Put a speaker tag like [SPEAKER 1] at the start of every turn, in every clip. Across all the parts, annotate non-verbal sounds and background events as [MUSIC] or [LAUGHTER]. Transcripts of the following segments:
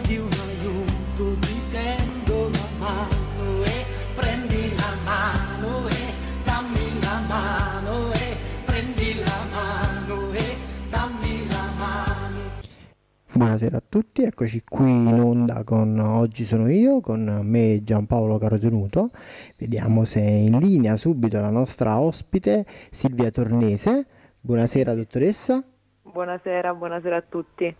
[SPEAKER 1] chiedi un aiuto ti tendo la mano e prendi la mano e dammi la mano e prendi la mano e dammi la mano.
[SPEAKER 2] Buonasera a tutti, eccoci qui in onda con Oggi sono io, con me Giampaolo Carotenuto. Vediamo se è in linea subito la nostra ospite Silvia Tornese. Buonasera dottoressa.
[SPEAKER 3] Buonasera, buonasera a tutti.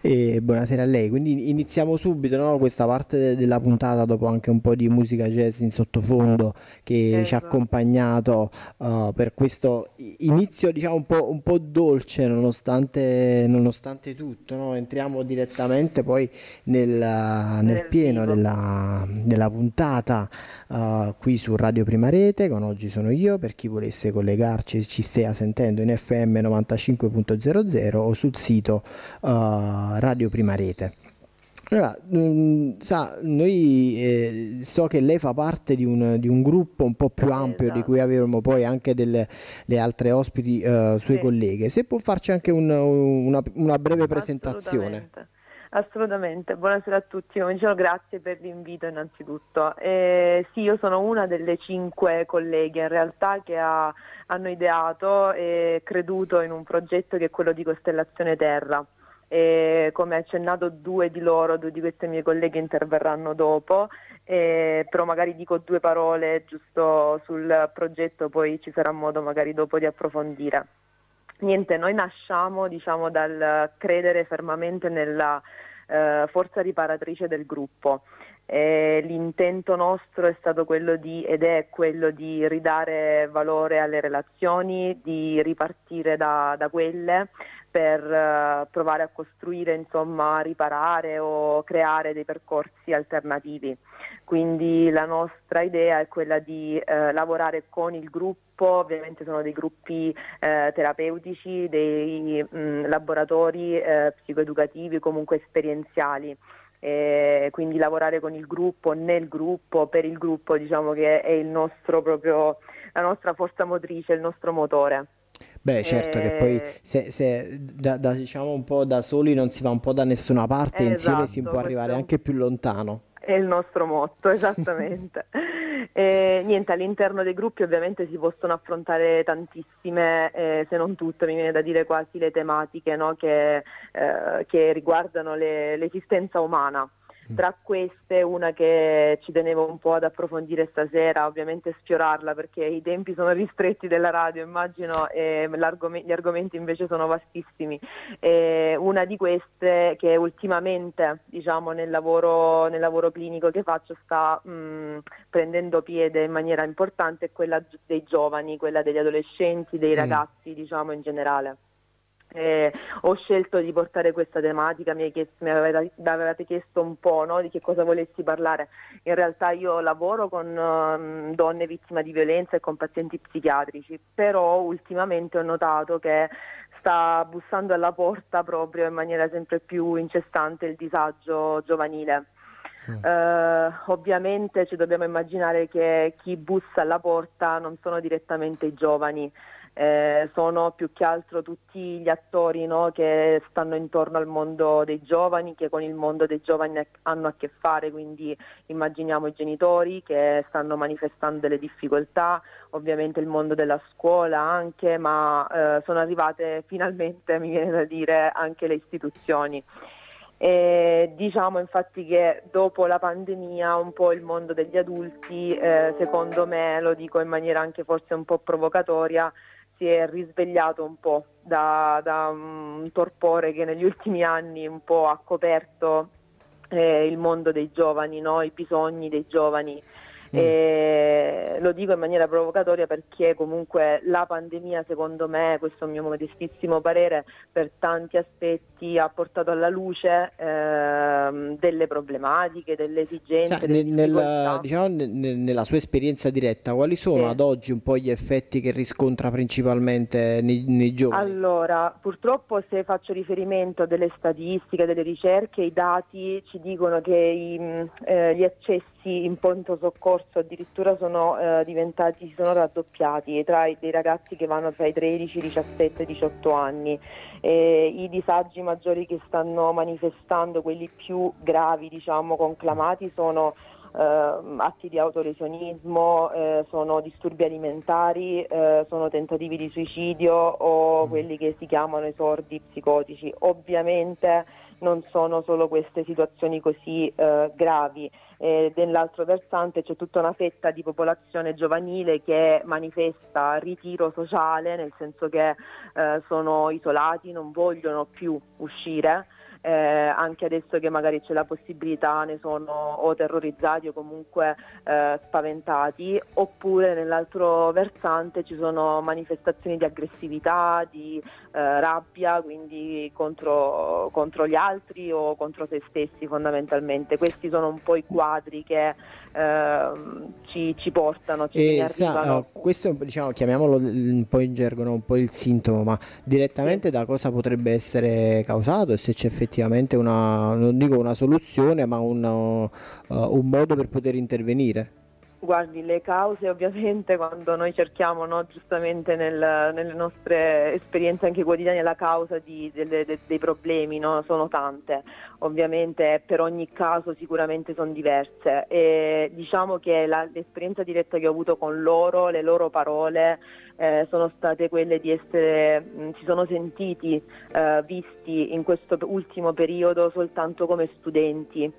[SPEAKER 2] E buonasera a lei, quindi iniziamo subito no, questa parte de- della puntata dopo anche un po' di musica jazz in sottofondo che ci ha
[SPEAKER 3] Esatto.
[SPEAKER 2] accompagnato uh, per questo inizio diciamo un po', un po' dolce nonostante, nonostante tutto, no? entriamo direttamente poi nel, nel
[SPEAKER 3] Nel
[SPEAKER 2] pieno della, della puntata uh, qui su Radio Prima Rete, con Oggi sono io, per chi volesse collegarci ci stia sentendo in FM 95.00 o sul sito uh, Radio Prima Rete. Allora, mm, sa, noi eh, so che lei fa parte di un, di un gruppo un po' più ampio di cui
[SPEAKER 3] Esatto.
[SPEAKER 2] avremo poi anche delle le altre ospiti, eh, sue
[SPEAKER 3] Sì.
[SPEAKER 2] colleghe. Se può farci anche un- una, una breve presentazione.
[SPEAKER 3] Assolutamente. Buonasera a tutti. Come grazie per l'invito innanzitutto. Eh, sì, io sono una delle cinque colleghe in realtà che ha- hanno ideato e creduto in un progetto che è quello di Costellazione Terra. E come accennato due di loro, due di queste mie colleghe interverranno dopo, eh, però magari dico due parole giusto sul progetto, poi ci sarà modo magari dopo di approfondire. Niente, noi nasciamo diciamo dal credere fermamente nella eh, forza riparatrice del gruppo. Eh, l'intento nostro è stato quello di, ed è quello di ridare valore alle relazioni, di ripartire da, da quelle per eh, provare a costruire, insomma, riparare o creare dei percorsi alternativi. Quindi la nostra idea è quella di eh, lavorare con il gruppo, ovviamente sono dei gruppi eh, terapeutici, dei mh, laboratori eh, psicoeducativi, comunque esperienziali. E quindi lavorare con il gruppo, nel gruppo, per il gruppo, diciamo che è nostro proprio, la nostra forza motrice, il nostro motore.
[SPEAKER 2] Beh, certo che poi
[SPEAKER 3] Eh,
[SPEAKER 2] se, se da, da, diciamo un po' da soli non si va un po' da nessuna parte, insieme si
[SPEAKER 3] Esatto,
[SPEAKER 2] può
[SPEAKER 3] questo
[SPEAKER 2] arrivare
[SPEAKER 3] un-
[SPEAKER 2] anche più lontano.
[SPEAKER 3] È il nostro motto, esattamente. [LAUGHS] E, niente, all'interno dei gruppi ovviamente si possono affrontare tantissime, eh, se non tutte, mi viene da dire quasi le tematiche no, che, eh, che riguardano le- l'esistenza umana. Tra queste una che ci tenevo un po' ad approfondire stasera, ovviamente sfiorarla perché i tempi sono ristretti della radio, immagino, e gli argomenti invece sono vastissimi. E una di queste che ultimamente, diciamo, nel lavoro, nel lavoro clinico che faccio sta mh, prendendo piede in maniera importante è quella dei giovani, quella degli adolescenti, dei
[SPEAKER 2] Mm.
[SPEAKER 3] ragazzi, diciamo, in generale. Eh, ho scelto di portare questa tematica, mi, chiesto- mi mi avevate chiesto un po' no, di che cosa volessi parlare. In realtà io lavoro con ehm, donne vittime di violenza e con pazienti psichiatrici, però ultimamente ho notato che sta bussando alla porta proprio in maniera sempre più incessante il disagio giovanile. Eh, ovviamente ci dobbiamo immaginare che chi bussa alla porta non sono direttamente i giovani, eh, sono più che altro tutti gli attori no, che stanno intorno al mondo dei giovani, che con il mondo dei giovani hanno a che fare, quindi immaginiamo i genitori che stanno manifestando delle difficoltà, ovviamente il mondo della scuola anche, ma eh, sono arrivate finalmente, [LAUGHS] mi viene da dire, anche le istituzioni. E diciamo infatti che dopo la pandemia un po' il mondo degli adulti, eh, secondo me, lo dico in maniera anche forse un po' provocatoria, si è risvegliato un po' da, da un torpore che negli ultimi anni un po' ha coperto eh, il mondo dei giovani, no? i bisogni dei giovani. E lo dico in maniera provocatoria perché comunque la pandemia, secondo me, questo è un mio modestissimo parere, per tanti aspetti ha portato alla luce ehm, delle problematiche, delle esigenze,
[SPEAKER 2] Sa,
[SPEAKER 3] delle
[SPEAKER 2] nel- nel-
[SPEAKER 3] difficoltà.
[SPEAKER 2] diciamo, nel- nella sua esperienza diretta, quali sono
[SPEAKER 3] Sì.
[SPEAKER 2] ad oggi un po' gli effetti che riscontra principalmente nei, nei giovani?
[SPEAKER 3] Allora, purtroppo se faccio riferimento a delle statistiche, delle ricerche, i dati ci dicono che i, mh, eh, gli decessi in pronto soccorso addirittura sono eh, diventati, si sono raddoppiati tra i, dei ragazzi che vanno tra i 13, 17 e 18 anni. Eh, I disagi maggiori che stanno manifestando, quelli più gravi, diciamo, conclamati, sono eh, atti di autolesionismo, eh, sono disturbi alimentari, eh, sono tentativi di suicidio o mm. quelli che si chiamano esordi psicotici. Ovviamente non sono solo queste situazioni così eh, gravi. Nell'altro versante c'è tutta una fetta di popolazione giovanile che manifesta ritiro sociale, nel senso che eh, sono isolati, non vogliono più uscire eh, anche adesso che magari c'è la possibilità ne sono o terrorizzati o comunque eh, spaventati, oppure nell'altro versante ci sono manifestazioni di aggressività, di eh, rabbia, quindi contro, contro, gli altri o contro se stessi fondamentalmente. Questi sono un po' i quadri che ehm, ci, ci, portano, ci
[SPEAKER 2] e sa, uh, questo diciamo, chiamiamolo un po' in gergo, no? un po' il sintomo, ma direttamente da cosa potrebbe essere causato e se c'è effettivamente effettivamente una, non dico una soluzione, ma un, uh, un modo per poter intervenire?
[SPEAKER 3] Guardi, le cause ovviamente [LAUGHS] quando noi cerchiamo no, giustamente nel, nelle nostre esperienze anche quotidiane la causa di, delle, de, dei problemi no, sono tante, ovviamente per ogni caso sicuramente sono diverse e diciamo che la, l'esperienza diretta che ho avuto con loro, le loro parole eh, sono state quelle di essere, mh, si sono sentiti eh, visti in questo ultimo periodo soltanto come studenti.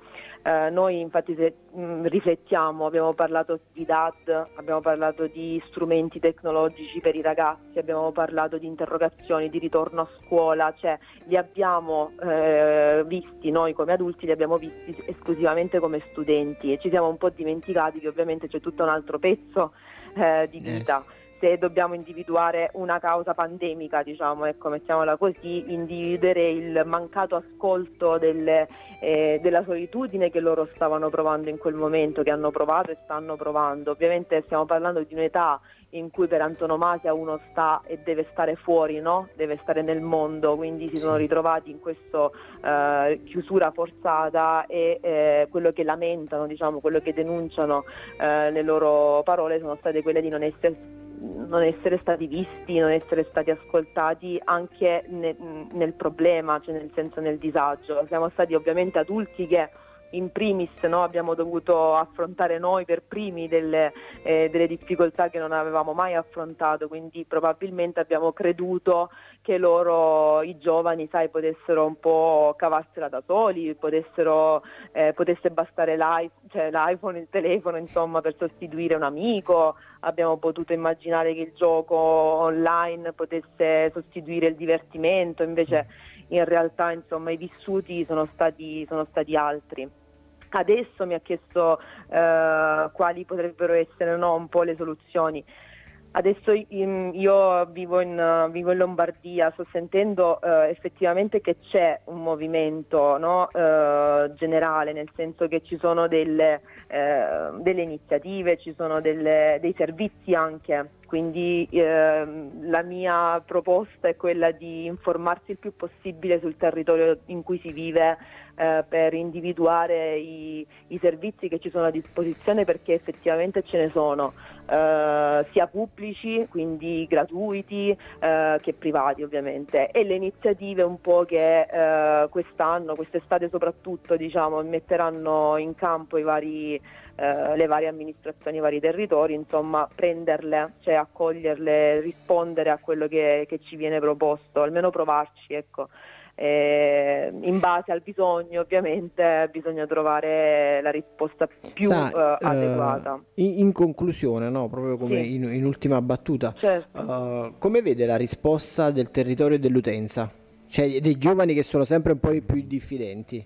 [SPEAKER 3] Eh, noi infatti se, mh, riflettiamo, abbiamo parlato di DAD, abbiamo parlato di strumenti tecnologici per i ragazzi, abbiamo parlato di interrogazioni, di ritorno a scuola, cioè li abbiamo eh, visti noi come adulti, li abbiamo visti esclusivamente come studenti e ci siamo un po' dimenticati che ovviamente c'è tutto un altro pezzo eh, di vita. Yes se dobbiamo individuare una causa pandemica, diciamo, ecco, mettiamola così, individuare il mancato ascolto delle, eh, della solitudine che loro stavano provando in quel momento, che hanno provato e stanno provando. Ovviamente stiamo parlando di un'età in cui per antonomasia uno sta e deve stare fuori, no? deve stare nel mondo, quindi si sono ritrovati in questa eh, chiusura forzata e eh, quello che lamentano, diciamo, quello che denunciano eh, le loro parole sono state quelle di non essere non essere stati visti, non essere stati ascoltati anche ne, nel problema, cioè nel senso nel disagio. Siamo stati ovviamente adulti che in primis no, abbiamo dovuto affrontare noi per primi delle, eh, delle, difficoltà che non avevamo mai affrontato, quindi probabilmente abbiamo creduto che loro, i giovani, sai, potessero un po' cavarsela da soli, potessero, eh, potesse bastare l'i- cioè, l'iPhone, il telefono, insomma, per sostituire un amico, abbiamo potuto immaginare che il gioco online potesse sostituire il divertimento, invece in realtà insomma, i vissuti sono stati, sono stati altri adesso mi ha chiesto eh, quali potrebbero essere no, un po' le soluzioni. Adesso io vivo in, vivo in Lombardia, sto sentendo eh, effettivamente che c'è un movimento no, eh, generale, nel senso che ci sono delle, eh, delle iniziative, ci sono delle, dei servizi anche, quindi ehm, la mia proposta è quella di informarsi il più possibile sul territorio in cui si vive eh, per individuare i, i, servizi che ci sono a disposizione perché effettivamente ce ne sono, eh, sia pubblici, quindi gratuiti, eh, che privati ovviamente. E le iniziative un po' che eh, quest'anno, quest'estate soprattutto, diciamo, metteranno in campo vari, eh, le varie amministrazioni, i vari territori, insomma, prenderle, cioè accoglierle, rispondere a quello che, che ci viene proposto, almeno provarci, ecco eh, in base al bisogno ovviamente bisogna trovare la risposta più Sa, uh, adeguata.
[SPEAKER 2] In, in, conclusione, no? proprio come sì. in, in, ultima battuta, certo. uh, come vede la risposta del territorio e dell'utenza? Cioè dei giovani che sono sempre un po' più diffidenti?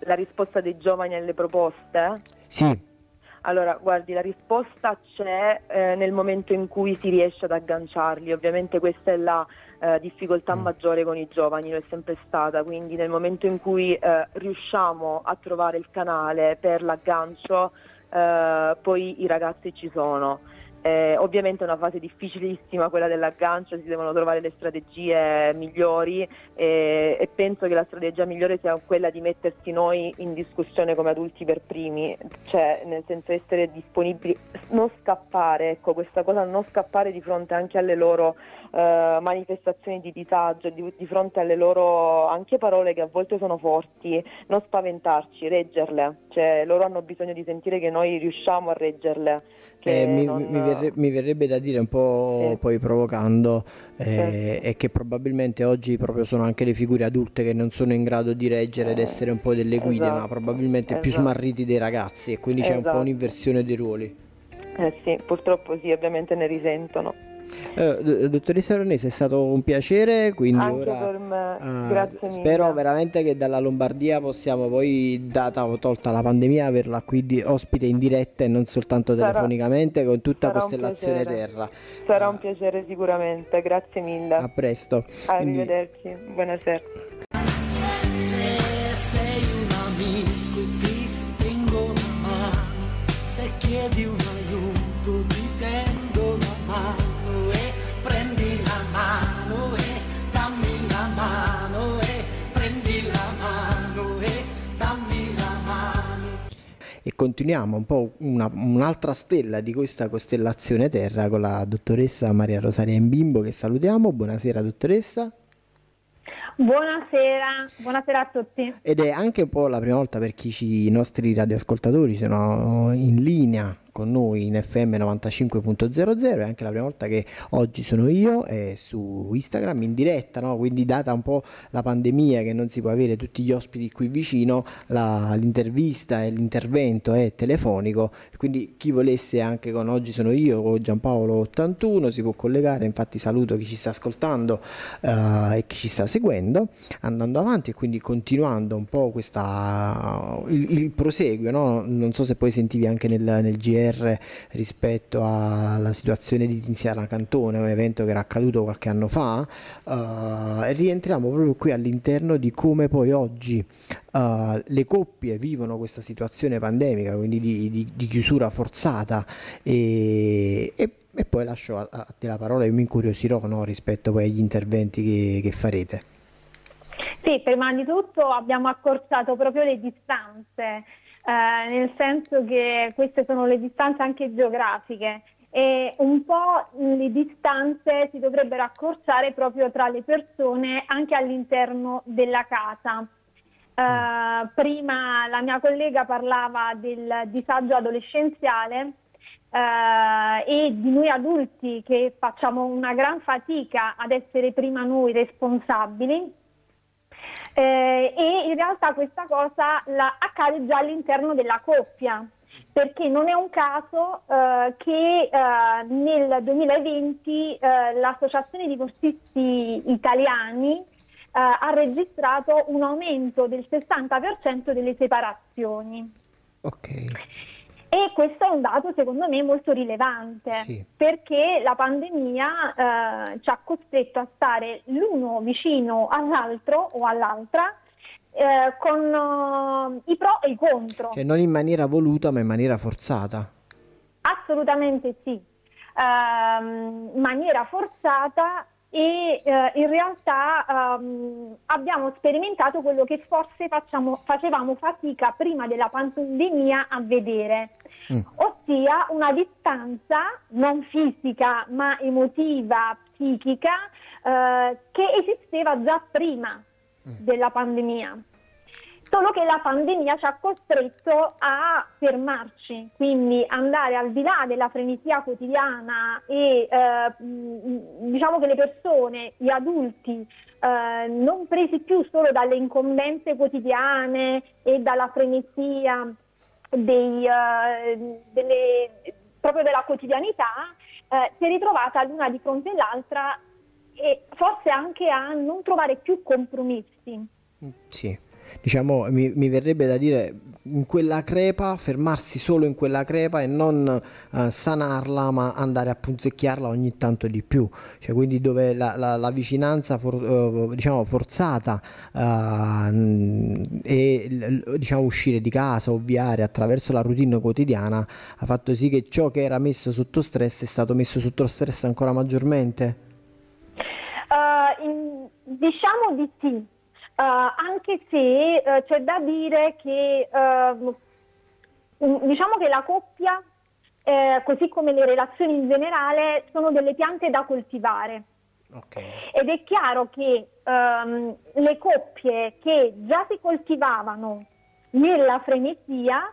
[SPEAKER 3] La risposta dei giovani alle proposte?
[SPEAKER 2] Sì.
[SPEAKER 3] Allora, guardi, la risposta c'è eh, nel momento in cui si riesce ad agganciarli. Ovviamente questa è la eh, difficoltà mm. maggiore con i giovani, lo è sempre stata, quindi nel momento in cui eh, riusciamo a trovare il canale per l'aggancio, eh, poi i ragazzi ci sono. Eh, ovviamente è una fase difficilissima quella dell'aggancio, si devono trovare le strategie migliori eh, e penso che la strategia migliore sia quella di mettersi noi in discussione come adulti per primi, cioè nel senso essere disponibili, non scappare, ecco questa cosa, non scappare di fronte anche alle loro eh, manifestazioni di disagio, di, di, fronte alle loro anche parole che a volte sono forti, non spaventarci, reggerle, cioè loro hanno bisogno di sentire che noi riusciamo a reggerle.
[SPEAKER 2] Eh, mi, non... mi, verrebbe, mi, verrebbe da dire un po' sì. poi provocando eh, sì. e che probabilmente oggi proprio sono anche le figure adulte che non sono in grado di reggere ed eh, essere un po' delle guide, esatto. ma probabilmente esatto. più smarriti dei ragazzi e quindi c'è esatto. un po' esatto. un'inversione dei ruoli.
[SPEAKER 3] Eh sì, purtroppo sì, ovviamente ne risentono.
[SPEAKER 2] Eh, dottoressa Ronese è stato un piacere, quindi
[SPEAKER 3] Anche
[SPEAKER 2] ora
[SPEAKER 3] per me. Uh, Grazie mille.
[SPEAKER 2] spero veramente che dalla Lombardia possiamo poi, data o tolta la pandemia, averla qui di, ospite in diretta e non soltanto sarà, telefonicamente con tutta Costellazione Terra.
[SPEAKER 3] Sarà uh, un piacere sicuramente, grazie mille.
[SPEAKER 2] A presto.
[SPEAKER 3] Arrivederci, quindi... buonasera. Se sei un amico ti stringo una mano, se chiedi un
[SPEAKER 2] continuiamo un po' una, un'altra stella di questa costellazione Terra con la dottoressa Maria Rosaria Imbimbo che salutiamo. Buonasera dottoressa.
[SPEAKER 4] Buonasera, buonasera a tutti.
[SPEAKER 2] Ed è anche un po' la prima volta per chi ci, i nostri radioascoltatori sono in linea con noi in FM 95.00 è anche la prima volta che oggi sono io eh, su Instagram in diretta, no? quindi data un po' la pandemia che non si può avere tutti gli ospiti qui vicino, la, l'intervista e l'intervento è telefonico, quindi chi volesse anche con oggi sono io con Giampaolo 81 si può collegare, infatti saluto chi ci sta ascoltando eh, e chi ci sta seguendo, andando avanti e quindi continuando un po' questa, il, il proseguio, no? non so se poi sentivi anche nel, nel GR GR rispetto alla situazione di Tiziana Cantone, un evento che era accaduto qualche anno fa, uh, e rientriamo proprio qui all'interno di come poi oggi uh, le coppie vivono questa situazione pandemica, quindi di, di, di chiusura forzata e, e, e poi lascio a, a, te la parola e mi incuriosirò no, rispetto poi agli interventi che, che farete.
[SPEAKER 4] Sì, prima di tutto abbiamo accorciato proprio le distanze eh, nel senso che queste sono le distanze anche geografiche e un po' le distanze si dovrebbero accorciare proprio tra le persone anche all'interno della casa. Uh, prima la mia collega parlava del disagio adolescenziale uh, e di noi adulti che facciamo una gran fatica ad essere prima noi responsabili eh, e in realtà questa cosa la, accade già all'interno della coppia perché non è un caso eh, che eh, nel 2020 eh, l'Associazione di Divorzisti Italiani eh, ha registrato un aumento del 60% delle separazioni.
[SPEAKER 2] Okay.
[SPEAKER 4] E questo è un dato secondo me molto rilevante sì. perché la pandemia eh, ci ha costretto a stare l'uno vicino all'altro o all'altra eh, con uh, i pro e i contro.
[SPEAKER 2] Cioè non in maniera voluta ma in maniera forzata.
[SPEAKER 4] Assolutamente sì, uh, in maniera forzata e eh, in realtà um, abbiamo sperimentato quello che forse facciamo, facevamo fatica prima della pandemia a vedere, mm. ossia una distanza non fisica ma emotiva, psichica, eh, che esisteva già prima mm. della pandemia. Solo che la pandemia ci ha costretto a fermarci, quindi andare al di là della frenesia quotidiana e eh, diciamo che le persone, gli adulti, eh, non presi più solo dalle incombenze quotidiane e dalla frenesia dei, eh, delle, proprio della quotidianità, eh, si è ritrovata l'una di fronte all'altra e forse anche a non trovare più compromessi.
[SPEAKER 2] Sì diciamo, mi, mi, verrebbe da dire in quella crepa, fermarsi solo in quella crepa e non uh, sanarla, ma andare a punzecchiarla ogni tanto di più. Cioè, quindi dove la, la, la vicinanza for, uh, diciamo, forzata uh, e diciamo, uscire di casa, ovviare attraverso la routine quotidiana ha fatto sì che ciò che era messo sotto stress è stato messo sotto stress ancora maggiormente?
[SPEAKER 4] In, diciamo di sì Uh, anche se uh, c'è da dire che uh, diciamo che la coppia, eh, così come le relazioni in generale, sono delle piante da coltivare. Okay. Ed è chiaro che um, le coppie che già si coltivavano nella frenesia,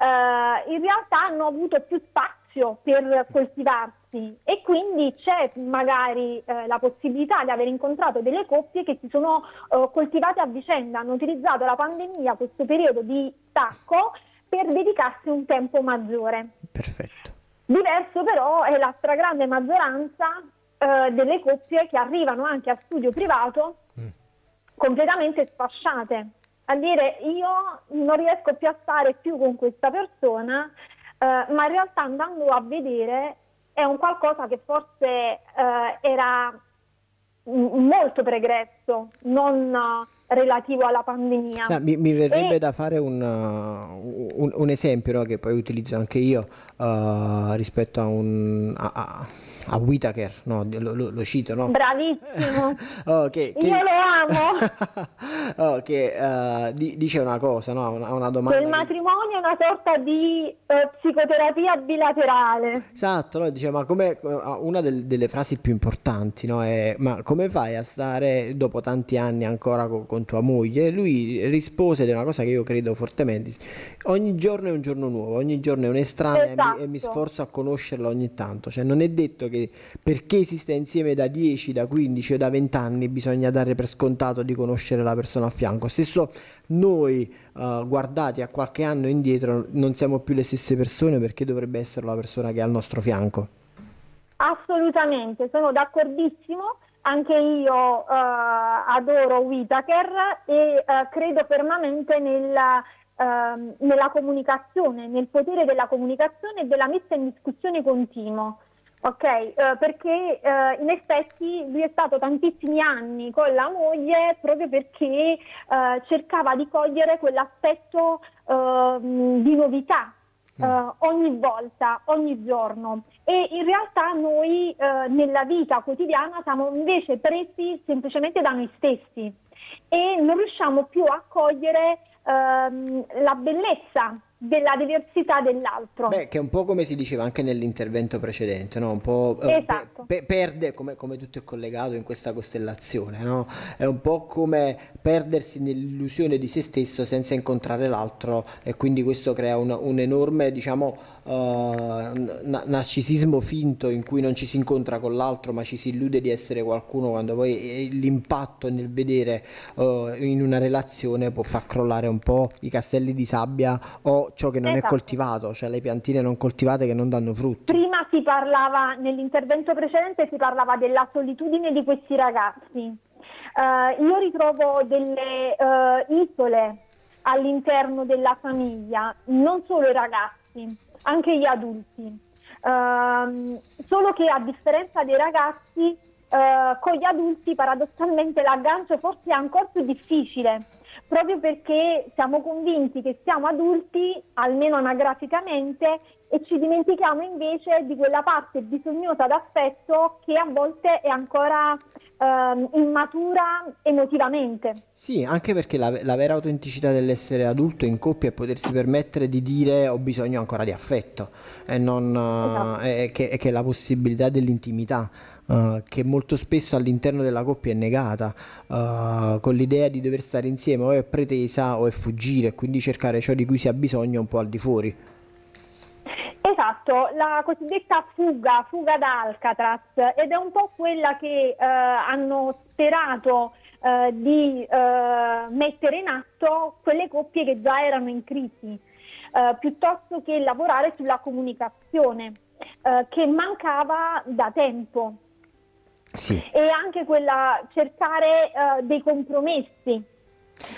[SPEAKER 4] in realtà hanno avuto più spazio per coltivarsi ragazzi e quindi c'è magari eh, la possibilità di aver incontrato delle coppie che si sono eh, coltivate a vicenda, hanno utilizzato la pandemia, questo periodo di stacco, per dedicarsi un tempo maggiore.
[SPEAKER 2] Perfetto.
[SPEAKER 4] Diverso però è la stragrande maggioranza eh, delle coppie che arrivano anche a studio privato mm. completamente sfasciate, a dire io non riesco più a stare più con questa persona, eh, ma in realtà andando a vedere è un qualcosa che forse eh, era molto pregresso, non relativo alla pandemia.
[SPEAKER 2] No, mi, mi, verrebbe e... da fare un, uh, un, un esempio no, che poi utilizzo anche io uh, rispetto a, un, a, a, a Whitaker, no, lo, lo, lo, cito. No?
[SPEAKER 4] Bravissimo, [LAUGHS]
[SPEAKER 2] oh, che,
[SPEAKER 4] che... io lo
[SPEAKER 2] amo. [LAUGHS] oh, che uh, di, dice una cosa, no? una, una domanda.
[SPEAKER 4] Il matrimonio è una sorta di uh, psicoterapia bilaterale.
[SPEAKER 2] Esatto, no? dice, ma come una del, delle frasi più importanti no? è ma come fai a stare dopo tanti anni ancora con, con tua moglie, lui rispose ed è una cosa che io credo fortemente, ogni giorno è un giorno nuovo, ogni giorno è un'estranea esatto. e, mi, esatto. sforzo a conoscerla ogni tanto, cioè non è detto che perché si sta insieme da 10, da 15 o da 20 anni bisogna dare per scontato di conoscere la persona a fianco, stesso noi uh, guardati a qualche anno indietro non siamo più le stesse persone perché dovrebbe essere la persona che è al nostro fianco.
[SPEAKER 4] Assolutamente, sono d'accordissimo anche io eh, adoro Whitaker e eh, credo fermamente nella, eh, nella, comunicazione, nel potere della comunicazione e della messa in discussione continua. Ok, eh, perché eh, in effetti lui è stato tantissimi anni con la moglie proprio perché eh, cercava di cogliere quell'aspetto di novità Uh, ogni volta, ogni giorno. E in realtà noi uh, nella vita quotidiana siamo invece presi semplicemente da noi stessi e non riusciamo più a cogliere uh, la bellezza della diversità dell'altro.
[SPEAKER 2] Beh, che è un po' come si diceva anche nell'intervento precedente, no? Un po'
[SPEAKER 4] eh, esatto.
[SPEAKER 2] pe- perde, come, come, tutto è collegato in questa costellazione, no? È un po' come perdersi nell'illusione di se stesso senza incontrare l'altro e quindi questo crea un, un enorme, diciamo, uh, narcisismo finto in cui non ci si incontra con l'altro ma ci si illude di essere qualcuno quando poi l'impatto nel vedere uh, in una relazione può far crollare un po' i castelli di sabbia o ciò che non esatto. è coltivato, cioè le piantine non coltivate che non danno frutti.
[SPEAKER 4] Prima si parlava, nell'intervento precedente si parlava della solitudine di questi ragazzi. Uh, io ritrovo delle uh, isole all'interno della famiglia, non solo i ragazzi, anche gli adulti. Uh, solo che a differenza dei ragazzi, con gli adulti paradossalmente l'aggancio forse è ancora più difficile proprio perché siamo convinti che siamo adulti, almeno anagraficamente, e ci dimentichiamo invece di quella parte bisognosa d'affetto che a volte è ancora ehm, immatura emotivamente.
[SPEAKER 2] Sì, anche perché la, la, vera autenticità dell'essere adulto in coppia è potersi permettere di dire ho bisogno ancora di affetto e non esatto. eh, è che, è che la possibilità dell'intimità. Uh, che molto spesso all'interno della coppia è negata, uh, con l'idea di dover stare insieme o è pretesa o è fuggire, quindi cercare ciò di cui si ha bisogno un po' al di fuori.
[SPEAKER 4] Esatto, la cosiddetta fuga, fuga da Alcatraz, ed è un po' quella che uh, hanno sperato di mettere in atto quelle coppie che già erano in crisi, piuttosto che lavorare sulla comunicazione, che mancava da tempo.
[SPEAKER 2] Sì.
[SPEAKER 4] E anche quella cercare uh, dei compromessi.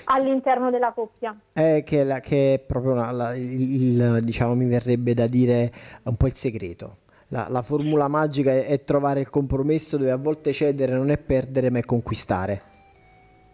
[SPEAKER 4] all'interno della coppia.
[SPEAKER 2] È che, la, che è proprio una, la, il, il, diciamo, mi verrebbe da dire un po' il segreto. La, la formula magica è, è trovare il compromesso dove a volte cedere non è perdere ma è conquistare.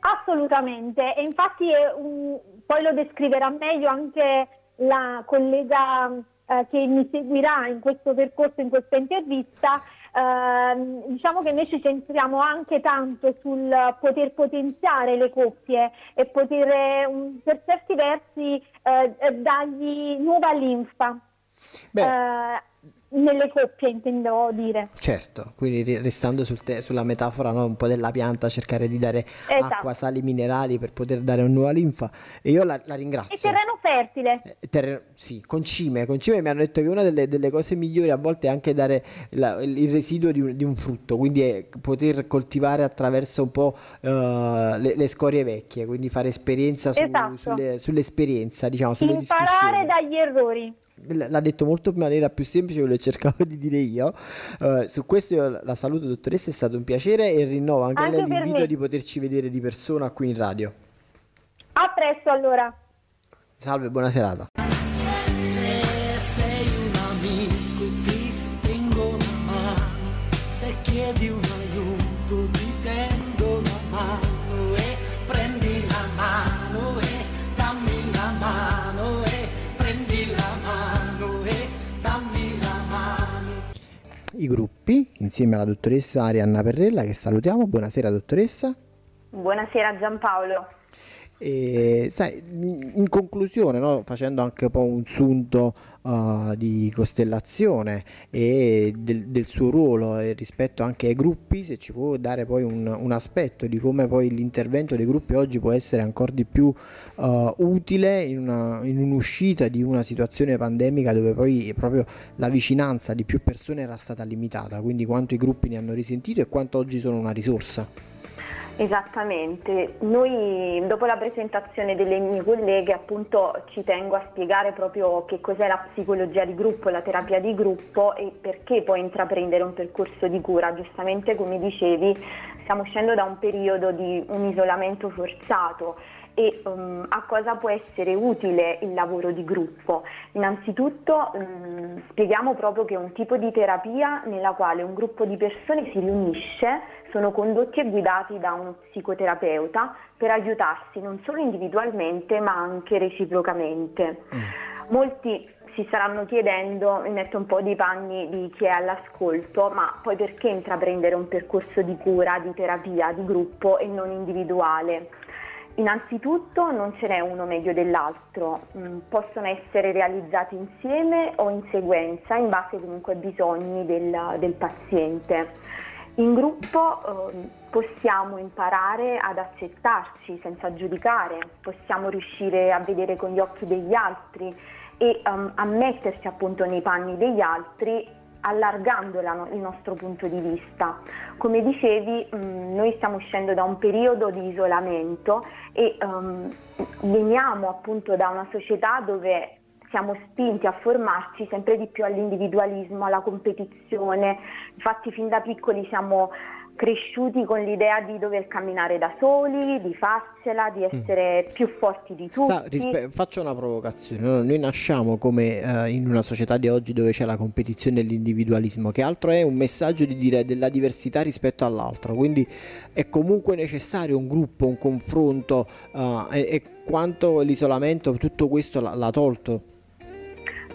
[SPEAKER 4] Assolutamente, e infatti un, poi lo descriverà meglio anche la collega eh, che mi seguirà in questo percorso, in questa intervista, eh, diciamo che noi ci centriamo anche tanto sul poter potenziare le coppie e poter um, per certi versi eh, dargli nuova linfa. Beh eh, nelle coppie intendo dire.
[SPEAKER 2] Certo, quindi restando sul te- sulla metafora no, un po' della pianta, cercare di dare esatto. acqua, sali minerali per poter dare una nuova linfa. E io la, la ringrazio.
[SPEAKER 4] E terreno fertile.
[SPEAKER 2] Eh, terreno, sì, concime. Concime mi hanno detto che una delle, delle cose migliori a volte è anche dare la, il residuo di un, di un, frutto, quindi poter coltivare attraverso un po' uh, le, le, scorie vecchie, quindi fare esperienza su, esatto. sulle, sull'esperienza, diciamo, sulle
[SPEAKER 4] Imparare dagli errori
[SPEAKER 2] l'ha detto molto in maniera più semplice quello che cercavo di dire io. Uh, su questo io la saluto dottoressa, è stato un piacere e rinnovo anche, anche lei l'invito di poterci vedere di persona qui in radio.
[SPEAKER 4] A presto allora.
[SPEAKER 2] Salve, buona serata. I gruppi, insieme alla dottoressa Arianna Perrella che salutiamo. Buonasera dottoressa.
[SPEAKER 5] Buonasera Giampaolo.
[SPEAKER 2] E, sai, in conclusione, no, facendo anche un po' un sunto uh, di costellazione e del, del suo ruolo rispetto anche ai gruppi, se ci può dare poi un, un, aspetto di come poi l'intervento dei gruppi oggi può essere ancora di più uh, utile in, una, in un'uscita di una situazione pandemica dove poi proprio la vicinanza di più persone era stata limitata, quindi quanto i gruppi ne hanno risentito e quanto oggi sono una risorsa.
[SPEAKER 5] Esattamente, noi dopo la presentazione delle mie colleghe appunto ci tengo a spiegare proprio che cos'è la psicologia di gruppo, la terapia di gruppo e perché poi intraprendere un percorso di cura. Giustamente come dicevi stiamo uscendo da un periodo di un isolamento forzato e um, a cosa può essere utile il lavoro di gruppo. Innanzitutto um, spieghiamo proprio che è un tipo di terapia nella quale un gruppo di persone si riunisce, sono condotti e guidati da uno psicoterapeuta per aiutarsi non solo individualmente ma anche reciprocamente. Mm. Molti si staranno chiedendo, mi metto un po' di panni di chi è all'ascolto, ma poi perché intraprendere un percorso di cura, di terapia, di gruppo e non individuale? Innanzitutto non ce n'è uno meglio dell'altro, mm, possono essere realizzati insieme o in sequenza in base comunque ai bisogni del, del paziente. In gruppo eh, possiamo imparare ad accettarci senza giudicare, possiamo riuscire a vedere con gli occhi degli altri e um, a metterci appunto nei panni degli altri allargando la, il nostro punto di vista. Come dicevi, mh, mm, noi stiamo uscendo da un periodo di isolamento e um, veniamo appunto da una società dove siamo spinti a formarci sempre di più all'individualismo, alla competizione. Infatti fin da piccoli siamo cresciuti con l'idea di dover camminare da soli, di farcela, di mm. essere mm. più forti di tutti. Sa,
[SPEAKER 2] rispe- faccio una provocazione, noi nasciamo come uh, in una società di oggi dove c'è la competizione e l'individualismo, che altro è un messaggio di dire della diversità rispetto all'altro, quindi è comunque necessario un gruppo, un confronto uh, e, e, quanto l'isolamento, tutto questo l'ha, l'ha tolto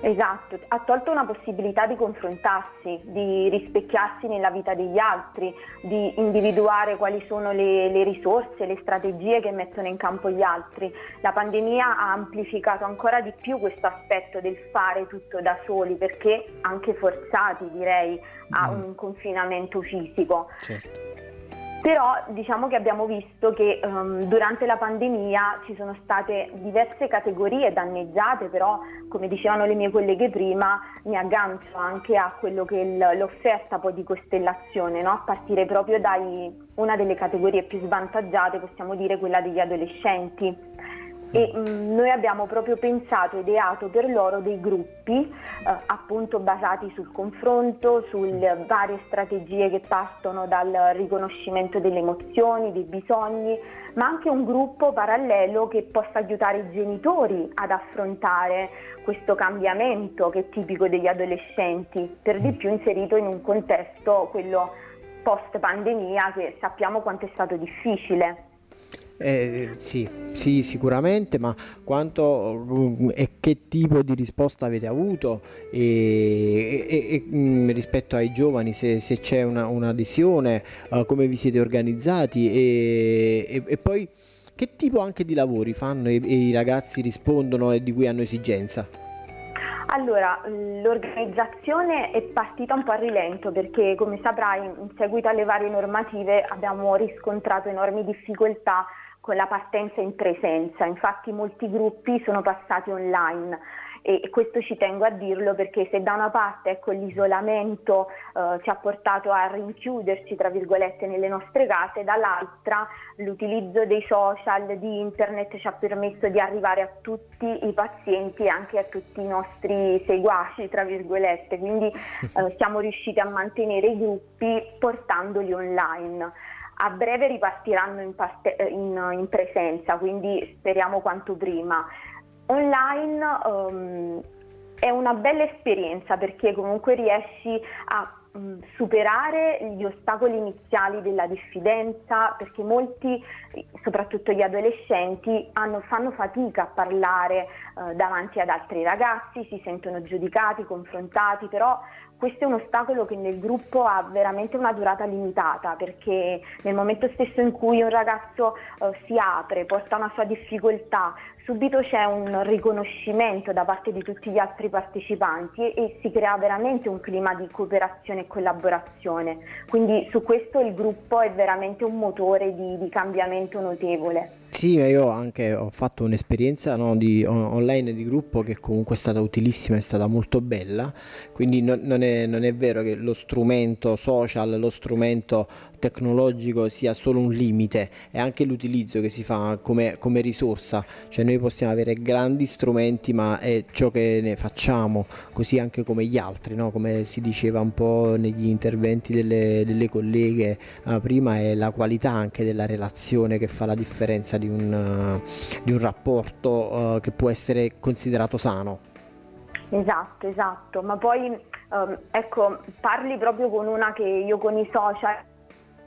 [SPEAKER 5] Esatto, ha tolto una possibilità di confrontarsi, di rispecchiarsi nella vita degli altri, di individuare quali sono le, le, risorse, le strategie che mettono in campo gli altri. La pandemia ha amplificato ancora di più questo aspetto del fare tutto da soli, perché anche forzati direi a mm. un confinamento fisico. Certo. Però diciamo che abbiamo visto che um, durante la pandemia ci sono state diverse categorie danneggiate, però come dicevano le mie colleghe prima mi aggancio anche a quello che è l'offerta poi di costellazione, no? a partire proprio da una delle categorie più svantaggiate, possiamo dire quella degli adolescenti e mh, mm, noi abbiamo proprio pensato, ideato per loro dei gruppi eh, appunto basati sul confronto, sulle varie strategie che partono dal riconoscimento delle emozioni, dei bisogni, ma anche un gruppo parallelo che possa aiutare i genitori ad affrontare questo cambiamento che è tipico degli adolescenti, per di più inserito in un contesto, quello post pandemia, che sappiamo quanto è stato difficile.
[SPEAKER 2] Eh, sì, sì, sicuramente, ma quanto mm, e che tipo di risposta avete avuto e, e, e mm, rispetto ai giovani, se, se c'è una, un'adesione, uh, come vi siete organizzati e, poi che tipo anche di lavori fanno e, i ragazzi rispondono e di cui hanno esigenza?
[SPEAKER 5] Allora, l'organizzazione è partita un po' a rilento perché come saprai in seguito alle varie normative abbiamo riscontrato enormi difficoltà con la partenza in presenza, infatti molti gruppi sono passati online e questo ci tengo a dirlo perché se da una parte ecco, l'isolamento eh, ci ha portato a rinchiuderci tra virgolette nelle nostre case, dall'altra l'utilizzo dei social, di internet ci ha permesso di arrivare a tutti i pazienti e anche a tutti i nostri seguaci tra virgolette, quindi [LAUGHS] eh, siamo riusciti a mantenere i gruppi portandoli online a breve ripartiranno in, parte, eh, in, in, presenza, quindi speriamo quanto prima. Online um, è una bella esperienza perché comunque riesci a um, superare gli ostacoli iniziali della diffidenza perché molti, soprattutto gli adolescenti, hanno, fanno fatica a parlare uh, davanti ad altri ragazzi, si sentono giudicati, confrontati, però questo è un ostacolo che nel gruppo ha veramente una durata limitata perché nel momento stesso in cui un ragazzo eh, si apre, porta una sua difficoltà, subito c'è un riconoscimento da parte di tutti gli altri partecipanti e, e si crea veramente un clima di cooperazione e collaborazione. Quindi su questo il gruppo è veramente un motore di, di cambiamento notevole.
[SPEAKER 2] Sì, io anche ho fatto un'esperienza no, di, online di gruppo che comunque è stata utilissima, è stata molto bella, quindi non, non, è, non è vero che lo strumento social, lo strumento tecnologico sia solo un limite, è anche l'utilizzo che si fa come, come risorsa, cioè noi possiamo avere grandi strumenti ma è ciò che ne facciamo, così anche come gli altri, no? come si diceva un po' negli interventi delle, delle colleghe uh, prima, è la qualità anche della relazione che fa la differenza di un, uh, di un rapporto uh, che può essere considerato sano.
[SPEAKER 5] Esatto, esatto, ma poi um, ecco, parli proprio con una che io con i social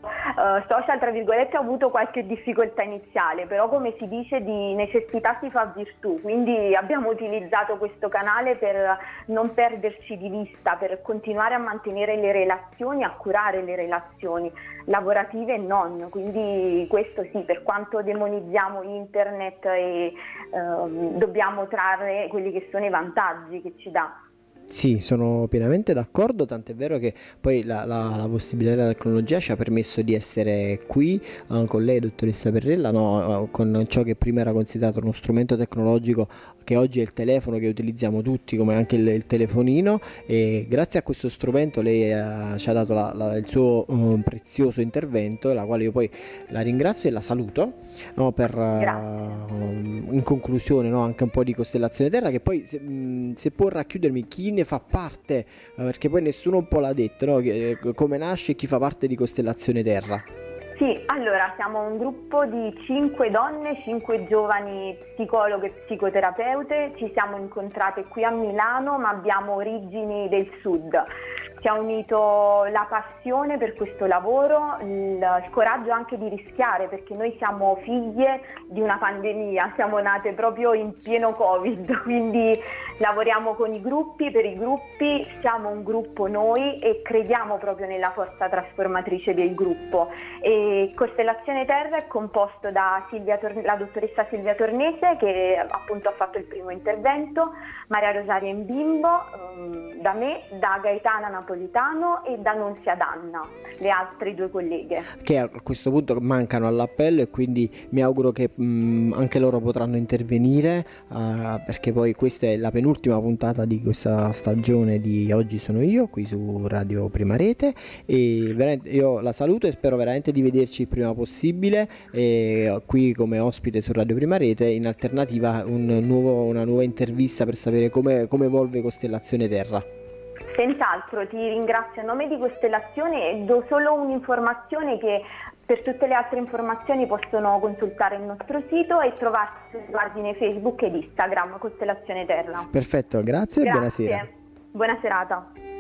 [SPEAKER 5] uh, social tra virgolette ho avuto qualche difficoltà iniziale, però come si dice di necessità si fa virtù, quindi abbiamo utilizzato questo canale per non perderci di vista, per continuare a mantenere le relazioni, a curare le relazioni lavorative e non, quindi questo sì, per quanto demonizziamo internet e uh, dobbiamo trarre quelli che sono i vantaggi che ci dà.
[SPEAKER 2] Sì, sono pienamente d'accordo, tant'è vero che poi la, la, la, possibilità della tecnologia ci ha permesso di essere qui uh, con lei, dottoressa Perrella, no, uh, con ciò che prima era considerato uno strumento tecnologico che oggi è il telefono che utilizziamo tutti come anche il, il telefonino e grazie a questo strumento lei uh, ci ha dato la, il suo um, prezioso intervento la quale io poi la ringrazio e la saluto no, per, uh, in conclusione no, anche un po' di costellazione terra che poi se, mh, se può racchiudermi chi ne fa parte uh, perché poi nessuno un po' l'ha detto no, che, come nasce e chi fa parte di costellazione terra.
[SPEAKER 5] Sì, allora siamo un gruppo di cinque donne, cinque giovani psicologhe e psicoterapeute, ci siamo incontrate qui a Milano ma abbiamo origini del sud. Ci ha unito la passione per questo lavoro, il, il, coraggio anche di rischiare perché noi siamo figlie di una pandemia, siamo nate proprio in pieno Covid, [LAUGHS] quindi lavoriamo con i gruppi, per i gruppi, siamo un gruppo noi e crediamo proprio nella forza trasformatrice del gruppo. E Costellazione Terra è composto da Silvia, la dottoressa Silvia Tornese che appunto ha fatto il primo intervento, Maria Rosaria Imbimbo, um, da me, da Gaetana Napoli Napolitano e da Nunzia Danna, le altre due colleghe.
[SPEAKER 2] Che a questo punto mancano all'appello e quindi mi auguro che mh, anche loro potranno intervenire uh, perché poi questa è la penultima penultima puntata di questa stagione di Oggi sono io qui su Radio Prima Rete e io la saluto e spero veramente di vederci il prima possibile e qui come ospite su Radio Prima Rete in alternativa un nuovo, una nuova intervista per sapere come, come evolve Costellazione Terra.
[SPEAKER 5] Senz'altro ti ringrazio a nome di Costellazione e do solo un'informazione che per tutte le altre informazioni possono consultare il nostro sito e trovarci sulle pagine Facebook ed Instagram Costellazione Terra.
[SPEAKER 2] Perfetto, grazie, grazie. e buona sera.
[SPEAKER 5] Buona serata.